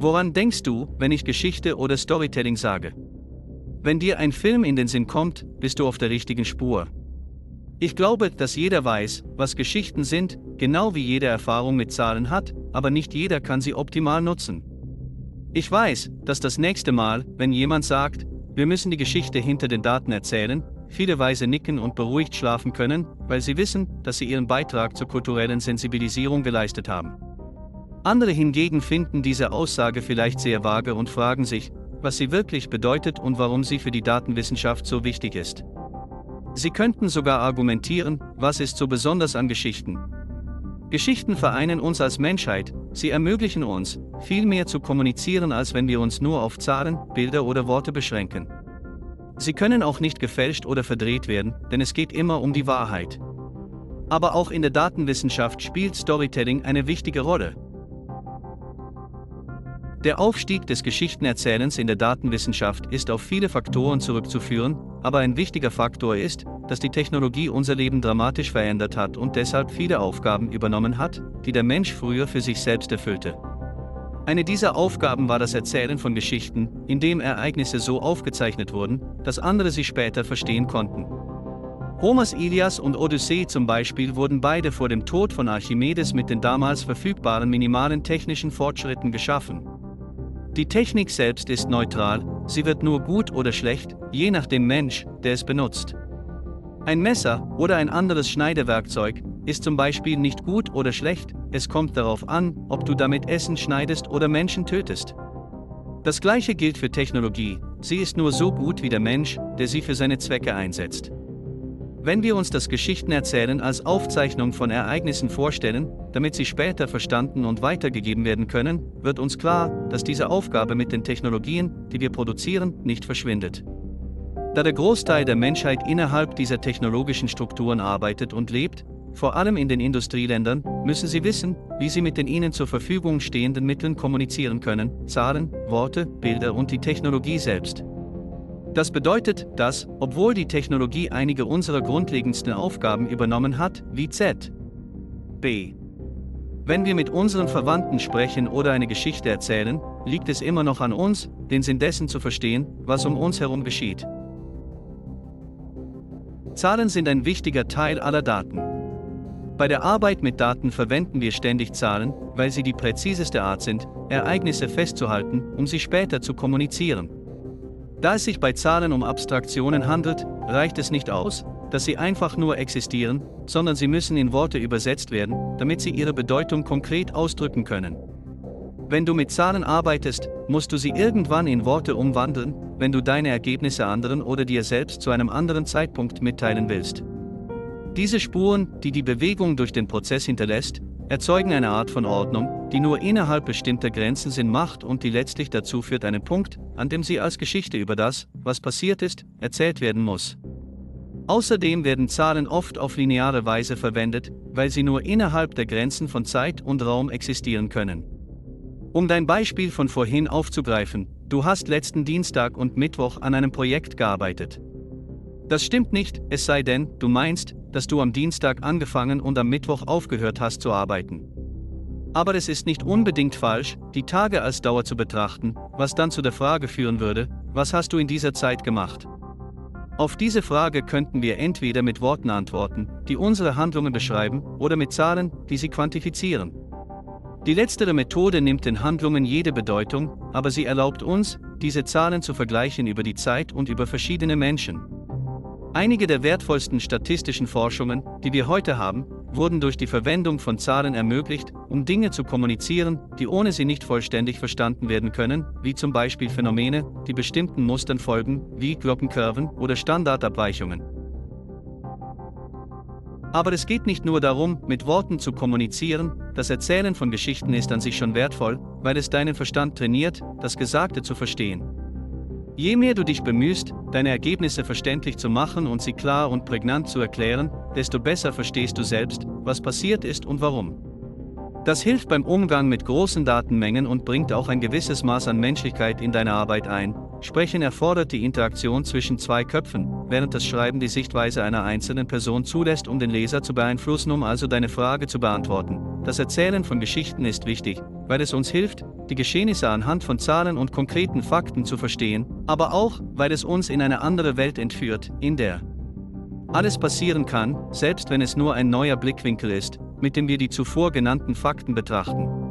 Woran denkst du, wenn ich Geschichte oder Storytelling sage? Wenn dir ein Film in den Sinn kommt, bist du auf der richtigen Spur. Ich glaube, dass jeder weiß, was Geschichten sind, genau wie jeder Erfahrung mit Zahlen hat, aber nicht jeder kann sie optimal nutzen. Ich weiß, dass das nächste Mal, wenn jemand sagt, wir müssen die Geschichte hinter den Daten erzählen, viele Weise nicken und beruhigt schlafen können, weil sie wissen, dass sie ihren Beitrag zur kulturellen Sensibilisierung geleistet haben. Andere hingegen finden diese Aussage vielleicht sehr vage und fragen sich, was sie wirklich bedeutet und warum sie für die Datenwissenschaft so wichtig ist. Sie könnten sogar argumentieren, was ist so besonders an Geschichten? Geschichten vereinen uns als Menschheit, sie ermöglichen uns, viel mehr zu kommunizieren, als wenn wir uns nur auf Zahlen, Bilder oder Worte beschränken. Sie können auch nicht gefälscht oder verdreht werden, denn es geht immer um die Wahrheit. Aber auch in der Datenwissenschaft spielt Storytelling eine wichtige Rolle. Der Aufstieg des Geschichtenerzählens in der Datenwissenschaft ist auf viele Faktoren zurückzuführen, aber ein wichtiger Faktor ist, dass die Technologie unser Leben dramatisch verändert hat und deshalb viele Aufgaben übernommen hat, die der Mensch früher für sich selbst erfüllte. Eine dieser Aufgaben war das Erzählen von Geschichten, in dem Ereignisse so aufgezeichnet wurden, dass andere sie später verstehen konnten. Homers Ilias und Odyssee zum Beispiel wurden beide vor dem Tod von Archimedes mit den damals verfügbaren minimalen technischen Fortschritten geschaffen. Die Technik selbst ist neutral, sie wird nur gut oder schlecht, je nach dem Mensch, der es benutzt. Ein Messer oder ein anderes Schneidewerkzeug ist zum Beispiel nicht gut oder schlecht, es kommt darauf an, ob du damit Essen schneidest oder Menschen tötest. Das gleiche gilt für Technologie, sie ist nur so gut wie der Mensch, der sie für seine Zwecke einsetzt. Wenn wir uns das Geschichtenerzählen als Aufzeichnung von Ereignissen vorstellen, damit sie später verstanden und weitergegeben werden können, wird uns klar, dass diese Aufgabe mit den Technologien, die wir produzieren, nicht verschwindet. Da der Großteil der Menschheit innerhalb dieser technologischen Strukturen arbeitet und lebt, vor allem in den Industrieländern, müssen sie wissen, wie sie mit den ihnen zur Verfügung stehenden Mitteln kommunizieren können, Zahlen, Worte, Bilder und die Technologie selbst. Das bedeutet, dass, obwohl die Technologie einige unserer grundlegendsten Aufgaben übernommen hat, wie Z. B. Wenn wir mit unseren Verwandten sprechen oder eine Geschichte erzählen, liegt es immer noch an uns, den Sinn dessen zu verstehen, was um uns herum geschieht. Zahlen sind ein wichtiger Teil aller Daten. Bei der Arbeit mit Daten verwenden wir ständig Zahlen, weil sie die präziseste Art sind, Ereignisse festzuhalten, um sie später zu kommunizieren. Da es sich bei Zahlen um Abstraktionen handelt, reicht es nicht aus, dass sie einfach nur existieren, sondern sie müssen in Worte übersetzt werden, damit sie ihre Bedeutung konkret ausdrücken können. Wenn du mit Zahlen arbeitest, musst du sie irgendwann in Worte umwandeln, wenn du deine Ergebnisse anderen oder dir selbst zu einem anderen Zeitpunkt mitteilen willst. Diese Spuren, die die Bewegung durch den Prozess hinterlässt, erzeugen eine Art von Ordnung, die nur innerhalb bestimmter Grenzen Sinn macht und die letztlich dazu führt einen Punkt, an dem sie als Geschichte über das, was passiert ist, erzählt werden muss. Außerdem werden Zahlen oft auf lineare Weise verwendet, weil sie nur innerhalb der Grenzen von Zeit und Raum existieren können. Um dein Beispiel von vorhin aufzugreifen, du hast letzten Dienstag und Mittwoch an einem Projekt gearbeitet. Das stimmt nicht, es sei denn, du meinst, dass du am Dienstag angefangen und am Mittwoch aufgehört hast zu arbeiten. Aber es ist nicht unbedingt falsch, die Tage als Dauer zu betrachten, was dann zu der Frage führen würde, was hast du in dieser Zeit gemacht? Auf diese Frage könnten wir entweder mit Worten antworten, die unsere Handlungen beschreiben, oder mit Zahlen, die sie quantifizieren. Die letztere Methode nimmt den Handlungen jede Bedeutung, aber sie erlaubt uns, diese Zahlen zu vergleichen über die Zeit und über verschiedene Menschen. Einige der wertvollsten statistischen Forschungen, die wir heute haben, wurden durch die Verwendung von Zahlen ermöglicht, um Dinge zu kommunizieren, die ohne sie nicht vollständig verstanden werden können, wie zum Beispiel Phänomene, die bestimmten Mustern folgen, wie Glockenkurven oder Standardabweichungen. Aber es geht nicht nur darum, mit Worten zu kommunizieren, das Erzählen von Geschichten ist an sich schon wertvoll, weil es deinen Verstand trainiert, das Gesagte zu verstehen. Je mehr du dich bemühst, deine Ergebnisse verständlich zu machen und sie klar und prägnant zu erklären, desto besser verstehst du selbst, was passiert ist und warum. Das hilft beim Umgang mit großen Datenmengen und bringt auch ein gewisses Maß an Menschlichkeit in deine Arbeit ein. Sprechen erfordert die Interaktion zwischen zwei Köpfen, während das Schreiben die Sichtweise einer einzelnen Person zulässt, um den Leser zu beeinflussen, um also deine Frage zu beantworten. Das Erzählen von Geschichten ist wichtig, weil es uns hilft, die Geschehnisse anhand von Zahlen und konkreten Fakten zu verstehen, aber auch, weil es uns in eine andere Welt entführt, in der alles passieren kann, selbst wenn es nur ein neuer Blickwinkel ist, mit dem wir die zuvor genannten Fakten betrachten.